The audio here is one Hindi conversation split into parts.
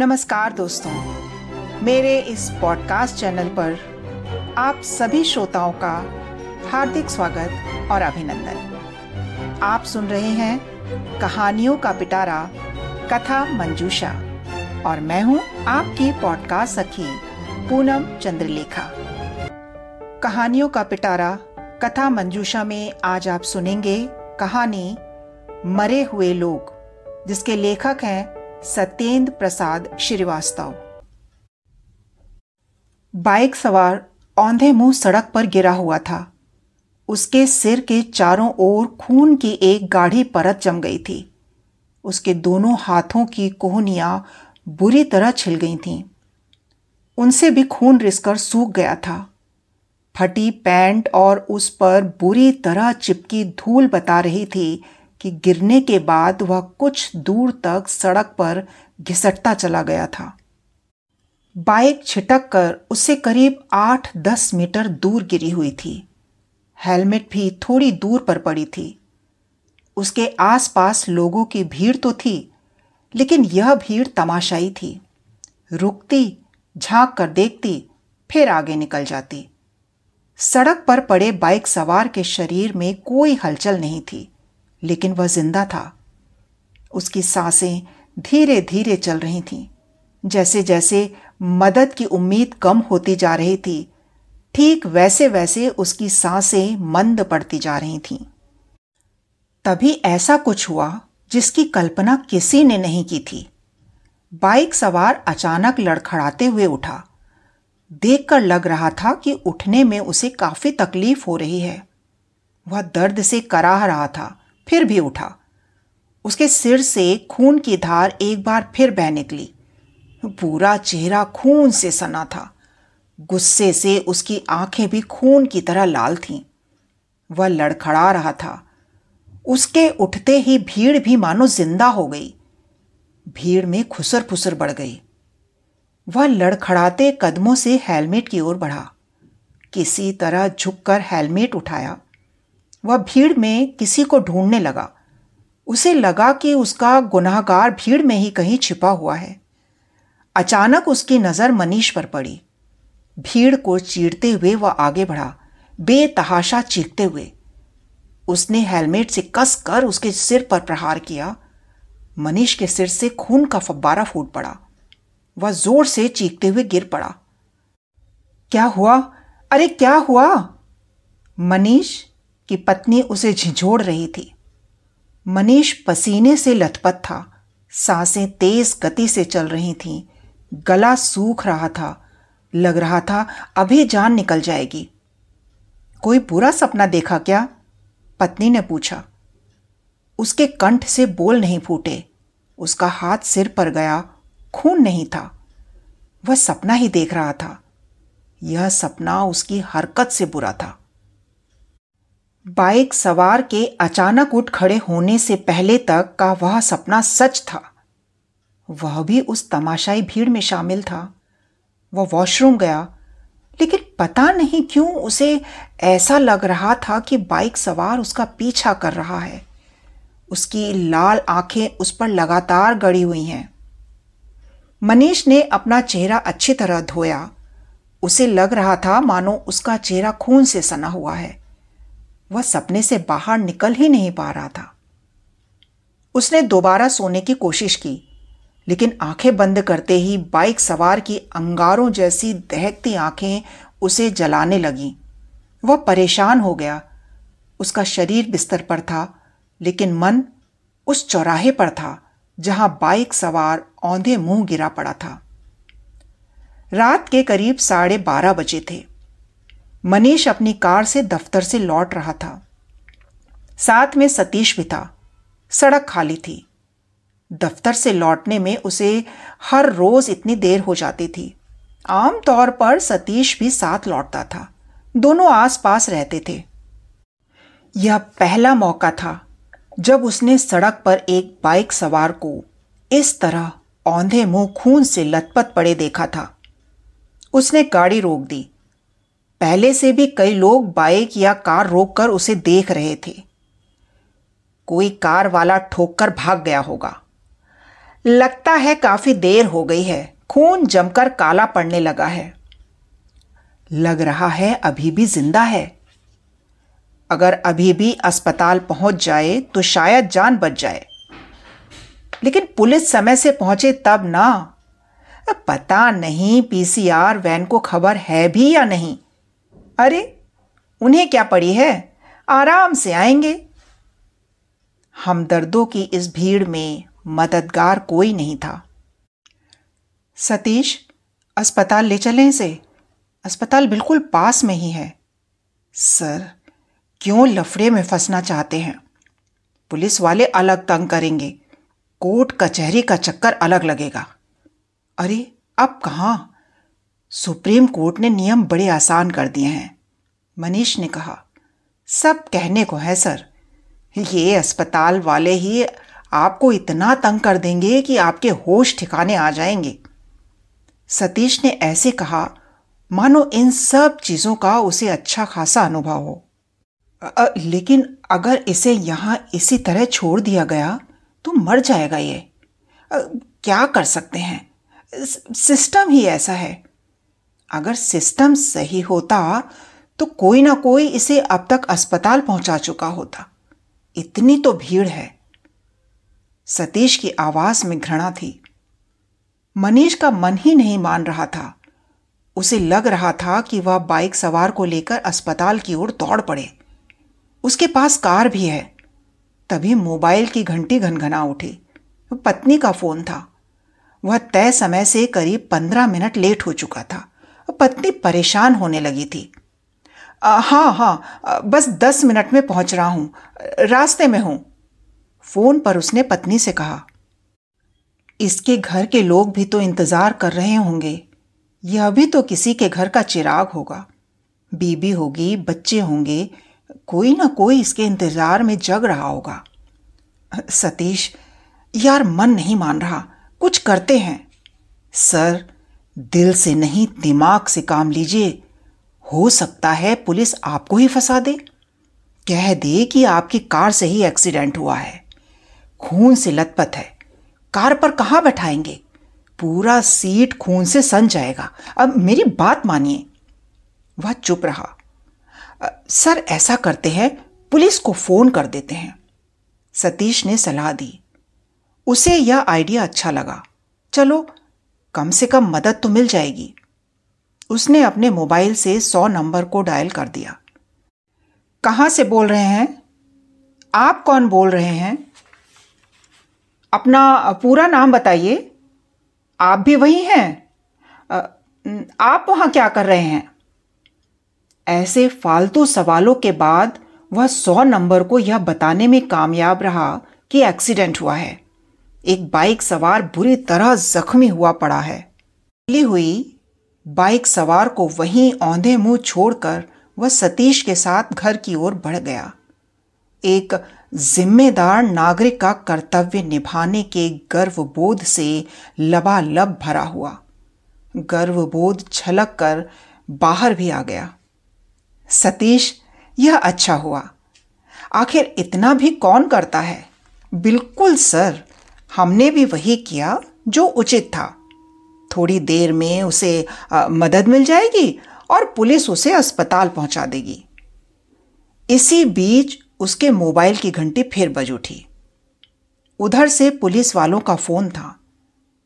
नमस्कार दोस्तों, मेरे इस पॉडकास्ट चैनल पर आप सभी श्रोताओं का हार्दिक स्वागत और अभिनंदन। आप सुन रहे हैं कहानियों का पिटारा, कथा मंजूषा और मैं हूँ आपकी पॉडकास्ट सखी, पूनम चंद्रलेखा। कहानियों का पिटारा, कथा मंजूषा में आज आप सुनेंगे कहानी मरे हुए लोग, जिसके लेखक हैं सत्येंद्र प्रसाद श्रीवास्तव। बाइक सवार औंधे मुँह सड़क पर गिरा हुआ था। उसके सिर के चारों ओर खून की एक गाढ़ी परत जम गई थी। उसके दोनों हाथों की कोहनियाँ बुरी तरह छिल गई थीं। उनसे भी खून रिसकर सूख गया था। फटी पैंट और उस पर बुरी तरह चिपकी धूल बता रही थी कि गिरने के बाद वह कुछ दूर तक सड़क पर घिसटता चला गया था। बाइक छिटक कर उससे करीब आठ दस मीटर दूर गिरी हुई थी। हेलमेट भी थोड़ी दूर पर पड़ी थी। उसके आसपास लोगों की भीड़ तो थी, लेकिन यह भीड़ तमाशाई थी। रुकती, झाँक कर देखती, फिर आगे निकल जाती। सड़क पर पड़े बाइक सवार के शरीर में कोई हलचल नहीं थी। लेकिन वह ज़िंदा था। उसकी साँसें धीरे धीरे चल रही थीं। जैसे जैसे मदद की उम्मीद कम होती जा रही थी, ठीक वैसे वैसे उसकी साँसें मंद पड़ती जा रही थीं। तभी ऐसा कुछ हुआ जिसकी कल्पना किसी ने नहीं की थी। बाइक सवार अचानक लड़खड़ाते हुए उठा। देखकर लग रहा था कि उठने में उसे काफ़ी तकलीफ़ हो रही है। वह दर्द से कराह रहा था। फिर भी उठा। उसके सिर से खून की धार एक बार फिर बह निकली। पूरा चेहरा खून से सना था। गुस्से से उसकी आँखें भी खून की तरह लाल थीं। वह लड़खड़ा रहा था। उसके उठते ही भीड़ भी मानो ज़िंदा हो गई। भीड़ में खुसर फुसर बढ़ गई। वह लड़खड़ाते कदमों से हेलमेट की ओर बढ़ा। किसी तरह झुककर हेलमेट उठाया। वह भीड़ में किसी को ढूँढने लगा। उसे लगा कि उसका गुनाहगार भीड़ में ही कहीं छिपा हुआ है। अचानक उसकी नज़र मनीष पर पड़ी। भीड़ को चीरते हुए वह आगे बढ़ा, बेतहाशा चीखते हुए। उसने हेलमेट से कस कर उसके सिर पर प्रहार किया। मनीष के सिर से खून का फब्बारा फूट पड़ा। वह ज़ोर से चीखते हुए गिर पड़ा। क्या हुआ? अरे, क्या हुआ? मनीष कि पत्नी उसे झिझोड़ रही थी। मनीष पसीने से लथपथ था। साँसें तेज गति से चल रही थीं। गला सूख रहा था। लग रहा था अभी जान निकल जाएगी। कोई बुरा सपना देखा क्या? पत्नी ने पूछा। उसके कंठ से बोल नहीं फूटे। उसका हाथ सिर पर गया। खून नहीं था। वह सपना ही देख रहा था। यह सपना उसकी हरकत से बुरा था। बाइक सवार के अचानक उठ खड़े होने से पहले तक का वह सपना सच था। वह भी उस तमाशाई भीड़ में शामिल था। वह वॉशरूम गया, लेकिन पता नहीं क्यों उसे ऐसा लग रहा था कि बाइक सवार उसका पीछा कर रहा है। उसकी लाल आँखें उस पर लगातार गड़ी हुई हैं। मनीष ने अपना चेहरा अच्छी तरह धोया। उसे लग रहा था, मानो उसका चेहरा खून से सना हुआ है। वह सपने से बाहर निकल ही नहीं पा रहा था। उसने दोबारा सोने की कोशिश की, लेकिन आँखें बंद करते ही बाइक सवार की अंगारों जैसी दहकती आँखें उसे जलाने लगीं। वह परेशान हो गया। उसका शरीर बिस्तर पर था, लेकिन मन उस चौराहे पर था, जहाँ बाइक सवार औंधे मुँह गिरा पड़ा था। रात के करीब साढ़े बारह बजे थे। मनीष अपनी कार से दफ्तर से लौट रहा था। साथ में सतीश भी था। सड़क खाली थी। दफ्तर से लौटने में उसे हर रोज इतनी देर हो जाती थी। आमतौर पर सतीश भी साथ लौटता था। दोनों आसपास रहते थे। यह पहला मौका था जब उसने सड़क पर एक बाइक सवार को इस तरह औंधे मुँह खून से लथपथ पड़े देखा था। उसने गाड़ी रोक दी। पहले से भी कई लोग बाइक या कार रोककर उसे देख रहे थे। कोई कार वाला ठोक कर भाग गया होगा। लगता है काफ़ी देर हो गई है। खून जमकर काला पड़ने लगा है। लग रहा है अभी भी ज़िंदा है। अगर अभी भी अस्पताल पहुँच जाए तो शायद जान बच जाए। लेकिन पुलिस समय से पहुँचे तब ना। पता नहीं पीसीआर वैन को खबर है भी या नहीं। अरे, उन्हें क्या पड़ी है? आराम से आएँगे। हमदर्दों की इस भीड़ में मददगार कोई नहीं था। सतीश, अस्पताल ले चलें इसे। अस्पताल बिल्कुल पास में ही है। सर, क्यों लफड़े में फंसना चाहते हैं? पुलिस वाले अलग तंग करेंगे। कोर्ट कचहरी का चक्कर अलग लगेगा। अरे, अब कहाँ? सुप्रीम कोर्ट ने नियम बड़े आसान कर दिए हैं। मनीष ने कहा सब कहने को है सर। ये अस्पताल वाले ही आपको इतना तंग कर देंगे कि आपके होश ठिकाने आ जाएँगे। सतीश ने ऐसे कहा मानो इन सब चीज़ों का उसे अच्छा खासा अनुभव हो। आ, लेकिन अगर इसे यहाँ इसी तरह छोड़ दिया गया तो मर जाएगा ये। आ, क्या कर सकते हैं? सिस्टम ही ऐसा है। अगर सिस्टम सही होता तो कोई ना कोई इसे अब तक अस्पताल पहुँचा चुका होता। इतनी तो भीड़ है। सतीश की आवाज़ में घृणा थी। मनीष का मन ही नहीं मान रहा था। उसे लग रहा था कि वह बाइक सवार को लेकर अस्पताल की ओर दौड़ पड़े। उसके पास कार भी है। तभी मोबाइल की घंटी घनघना उठी। पत्नी का फ़ोन था। वह तय समय से करीब पंद्रह मिनट लेट हो चुका था। पत्नी परेशान होने लगी थी। हाँ हाँ बस दस मिनट में पहुँच रहा हूँ। रास्ते में हूँ। फ़ोन पर उसने पत्नी से कहा। इसके घर के लोग भी तो इंतज़ार कर रहे होंगे। यह भी तो किसी के घर का चिराग होगा। बीबी होगी, बच्चे होंगे। कोई ना कोई इसके इंतज़ार में जग रहा होगा। सतीश, यार मन नहीं मान रहा। कुछ करते हैं। सर दिल से नहीं, दिमाग से काम लीजिए। हो सकता है पुलिस आपको ही फंसा दे। कह दे कि आपकी कार से ही एक्सीडेंट हुआ है। खून से लथपथ है। कार पर कहाँ बैठाएँगे? पूरा सीट खून से सन जाएगा। अब मेरी बात मानिए। वह चुप रहा। सर, ऐसा करते हैं, पुलिस को फ़ोन कर देते हैं। सतीश ने सलाह दी। उसे यह आइडिया अच्छा लगा। चलो कम से कम मदद तो मिल जाएगी। उसने अपने मोबाइल से सौ नंबर को डायल कर दिया। कहाँ से बोल रहे हैं? आप कौन बोल रहे हैं? अपना पूरा नाम बताइए। आप भी वही हैं? आप वहाँ क्या कर रहे हैं? ऐसे फालतू सवालों के बाद वह सौ नंबर को यह बताने में कामयाब रहा कि एक्सीडेंट हुआ है। एक बाइक सवार बुरी तरह जख्मी हुआ पड़ा है। हुई बाइक सवार को वहीं औंधे मुँह छोड़कर वह सतीश के साथ घर की ओर बढ़ गया। एक जिम्मेदार नागरिक का कर्तव्य निभाने के गर्वबोध से लबालब भरा हुआ। गर्वबोध छलक कर बाहर भी आ गया। सतीश, यह अच्छा हुआ। आखिर इतना भी कौन करता है? बिल्कुल, सर। हमने भी वही किया जो उचित था। थोड़ी देर में उसे आ, मदद मिल जाएगी और पुलिस उसे अस्पताल पहुँचा देगी। इसी बीच उसके मोबाइल की घंटी फिर बज उठी। उधर से पुलिस वालों का फ़ोन था।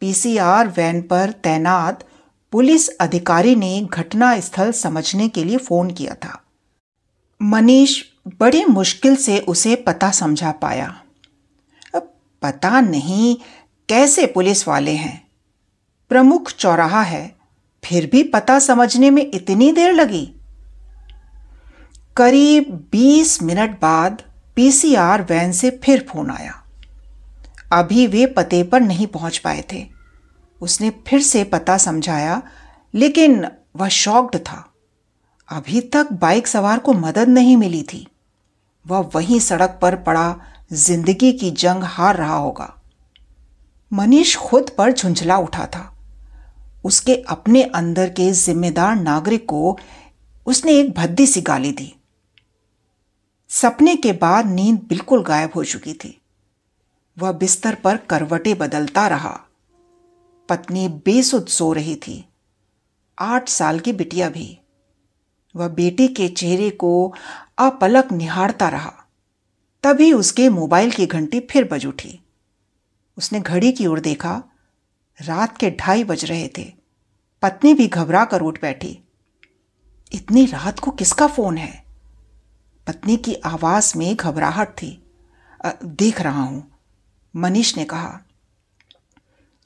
पीसीआर वैन पर तैनात पुलिस अधिकारी ने घटना स्थल समझने के लिए फ़ोन किया था। मनीष बड़ी मुश्किल से उसे पता समझा पाया। पता नहीं कैसे पुलिस वाले हैं। प्रमुख चौराहा है, फिर भी पता समझने में इतनी देर लगी। करीब 20 मिनट बाद पीसीआर वैन से फिर फ़ोन आया। अभी वे पते पर नहीं पहुँच पाए थे। उसने फिर से पता समझाया, लेकिन वह शॉक्ड था। अभी तक बाइक सवार को मदद नहीं मिली थी। वह वहीं सड़क पर पड़ा ज़िंदगी की जंग हार रहा होगा। मनीष खुद पर झुंझला उठा था। उसके अपने अंदर के जिम्मेदार नागरिक को उसने एक भद्दी सी गाली दी। सपने के बाद नींद बिल्कुल गायब हो चुकी थी। वह बिस्तर पर करवटे बदलता रहा। पत्नी बेसुध सो रही थी। आठ साल की बिटिया भी। वह बेटी के चेहरे को अपलक निहारता रहा। तभी उसके मोबाइल की घंटी फिर बज उठी। उसने घड़ी की ओर देखा। रात के ढाई बज रहे थे। पत्नी भी घबरा कर उठ बैठी। इतनी रात को किसका फ़ोन है? पत्नी की आवाज़ में घबराहट थी। देख रहा हूँ, मनीष ने कहा।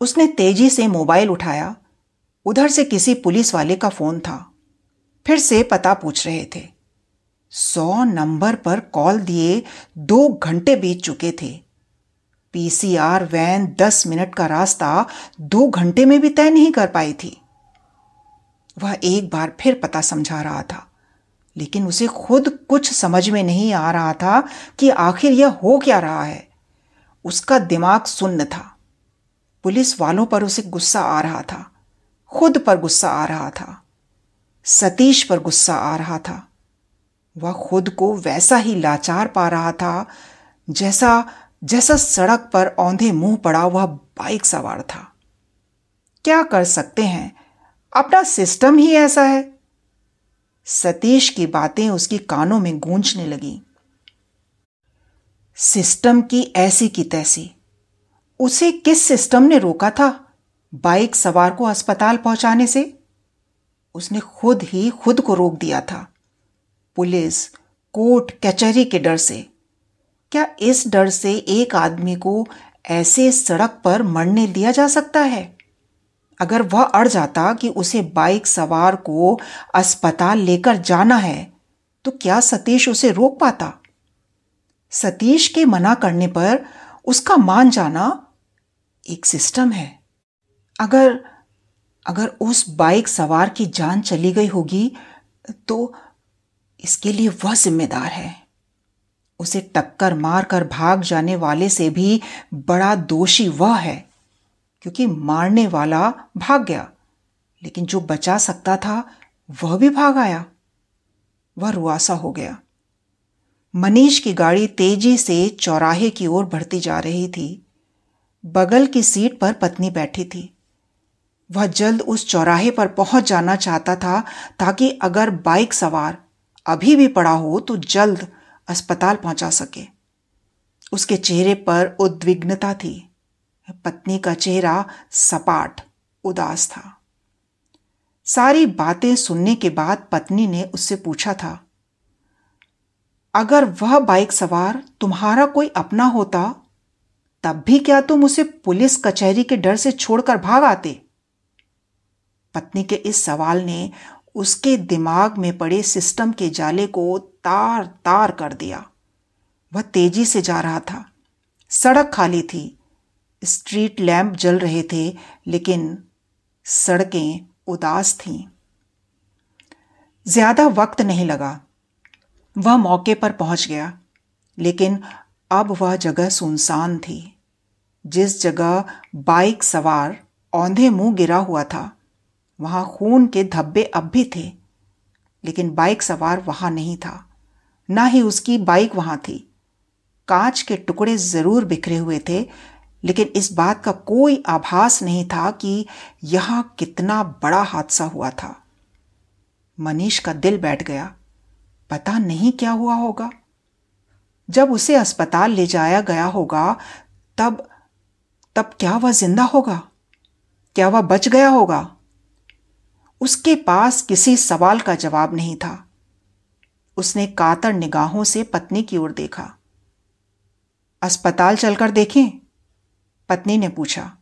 उसने तेज़ी से मोबाइल उठाया। उधर से किसी पुलिस वाले का फ़ोन था। फिर से पता पूछ रहे थे। सौ नंबर पर कॉल दिए दो घंटे बीत चुके थे। पीसीआर वैन दस मिनट का रास्ता दो घंटे में भी तय नहीं कर पाई थी। वह एक बार फिर पता समझा रहा था, लेकिन उसे खुद कुछ समझ में नहीं आ रहा था कि आखिर यह हो क्या रहा है। उसका दिमाग सुन्न था। पुलिस वालों पर उसे गुस्सा आ रहा था, खुद पर गुस्सा आ रहा था, सतीश पर गुस्सा आ रहा था। वह खुद को वैसा ही लाचार पा रहा था, जैसा जैसा सड़क पर औंधे मुँह पड़ा वह बाइक सवार था। क्या कर सकते हैं? अपना सिस्टम ही ऐसा है। सतीश की बातें उसकी कानों में गूंजने लगी। सिस्टम की ऐसी की तैसी। उसे किस सिस्टम ने रोका था? बाइक सवार को अस्पताल पहुँचाने से? उसने खुद ही खुद को रोक दिया था। पुलिस कोर्ट कचहरी के डर से। क्या इस डर से एक आदमी को ऐसे सड़क पर मरने दिया जा सकता है? अगर वह अड़ जाता कि उसे बाइक सवार को अस्पताल लेकर जाना है तो क्या सतीश उसे रोक पाता? सतीश के मना करने पर उसका मान जाना एक सिस्टम है। अगर अगर उस बाइक सवार की जान चली गई होगी तो इसके लिए वह जिम्मेदार है। उसे टक्कर मारकर भाग जाने वाले से भी बड़ा दोषी वह है, क्योंकि मारने वाला भाग गया, लेकिन जो बचा सकता था, वह भी भाग आया। वह रुआसा हो गया। मनीष की गाड़ी तेज़ी से चौराहे की ओर बढ़ती जा रही थी। बगल की सीट पर पत्नी बैठी थी। वह जल्द उस चौराहे पर पहुँच जाना चाहता था, ताकि अगर बाइक सवार अभी भी पड़ा हो तो जल्द अस्पताल पहुँचा सके। उसके चेहरे पर उद्विग्नता थी। पत्नी का चेहरा सपाट, उदास था। सारी बातें सुनने के बाद पत्नी ने उससे पूछा था, अगर वह बाइक सवार तुम्हारा कोई अपना होता, तब भी क्या तुम उसे पुलिस कचहरी के डर से छोड़कर भाग आते? पत्नी के इस सवाल ने उसके दिमाग में पड़े सिस्टम के जाले को तार तार कर दिया। वह तेज़ी से जा रहा था। सड़क खाली थी। स्ट्रीट लैंप जल रहे थे, लेकिन सड़कें उदास थीं। ज़्यादा वक्त नहीं लगा। वह मौके पर पहुँच गया, लेकिन अब वह जगह सुनसान थी। जिस जगह बाइक सवार औंधे मुँह गिरा हुआ था वहाँ खून के धब्बे अब भी थे, लेकिन बाइक सवार वहाँ नहीं था। ना ही उसकी बाइक वहाँ थी। कांच के टुकड़े ज़रूर बिखरे हुए थे, लेकिन इस बात का कोई आभास नहीं था कि यहाँ कितना बड़ा हादसा हुआ था। मनीष का दिल बैठ गया। पता नहीं क्या हुआ होगा। जब उसे अस्पताल ले जाया गया होगा, तब तब क्या वह ज़िंदा होगा? क्या वह बच गया होगा? उसके पास किसी सवाल का जवाब नहीं था। उसने कातर निगाहों से पत्नी की ओर देखा। अस्पताल चलकर देखें? पत्नी ने पूछा।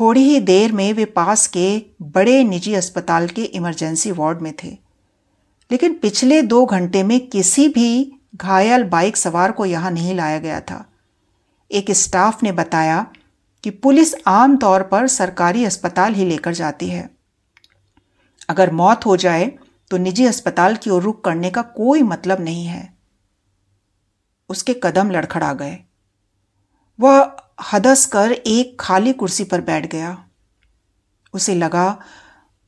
थोड़ी ही देर में वे पास के बड़े निजी अस्पताल के इमरजेंसी वार्ड में थे। लेकिन पिछले दो घंटे में किसी भी घायल बाइक सवार को यहाँ नहीं लाया गया था। एक स्टाफ ने बताया कि पुलिस आम तौर पर सरकारी अस्पताल ही लेकर जाती है। अगर मौत हो जाए तो निजी अस्पताल की ओर रुख करने का कोई मतलब नहीं है। उसके कदम लड़खड़ा गए। वह हदस कर एक खाली कुर्सी पर बैठ गया। उसे लगा,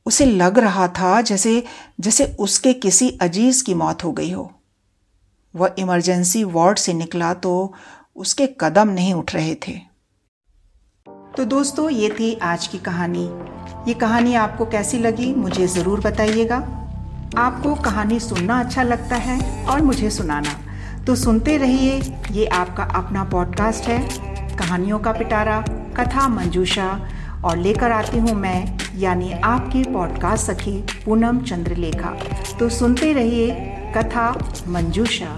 उसे लग रहा था जैसे जैसे उसके किसी अज़ीज़ की मौत हो गई हो। वह इमरजेंसी वार्ड से निकला तो उसके कदम नहीं उठ रहे थे। तो दोस्तों, ये थी आज की कहानी। ये कहानी आपको कैसी लगी, मुझे ज़रूर बताइएगा। आपको कहानी सुनना अच्छा लगता है और मुझे सुनाना। तो सुनते रहिए, ये आपका अपना पॉडकास्ट है, कहानियों का पिटारा, कथा मंजूषा। और लेकर आती हूँ मैं, यानी आपकी पॉडकास्ट सखी पूनम चंद्रलेखा। तो सुनते रहिए, कथा मंजूषा।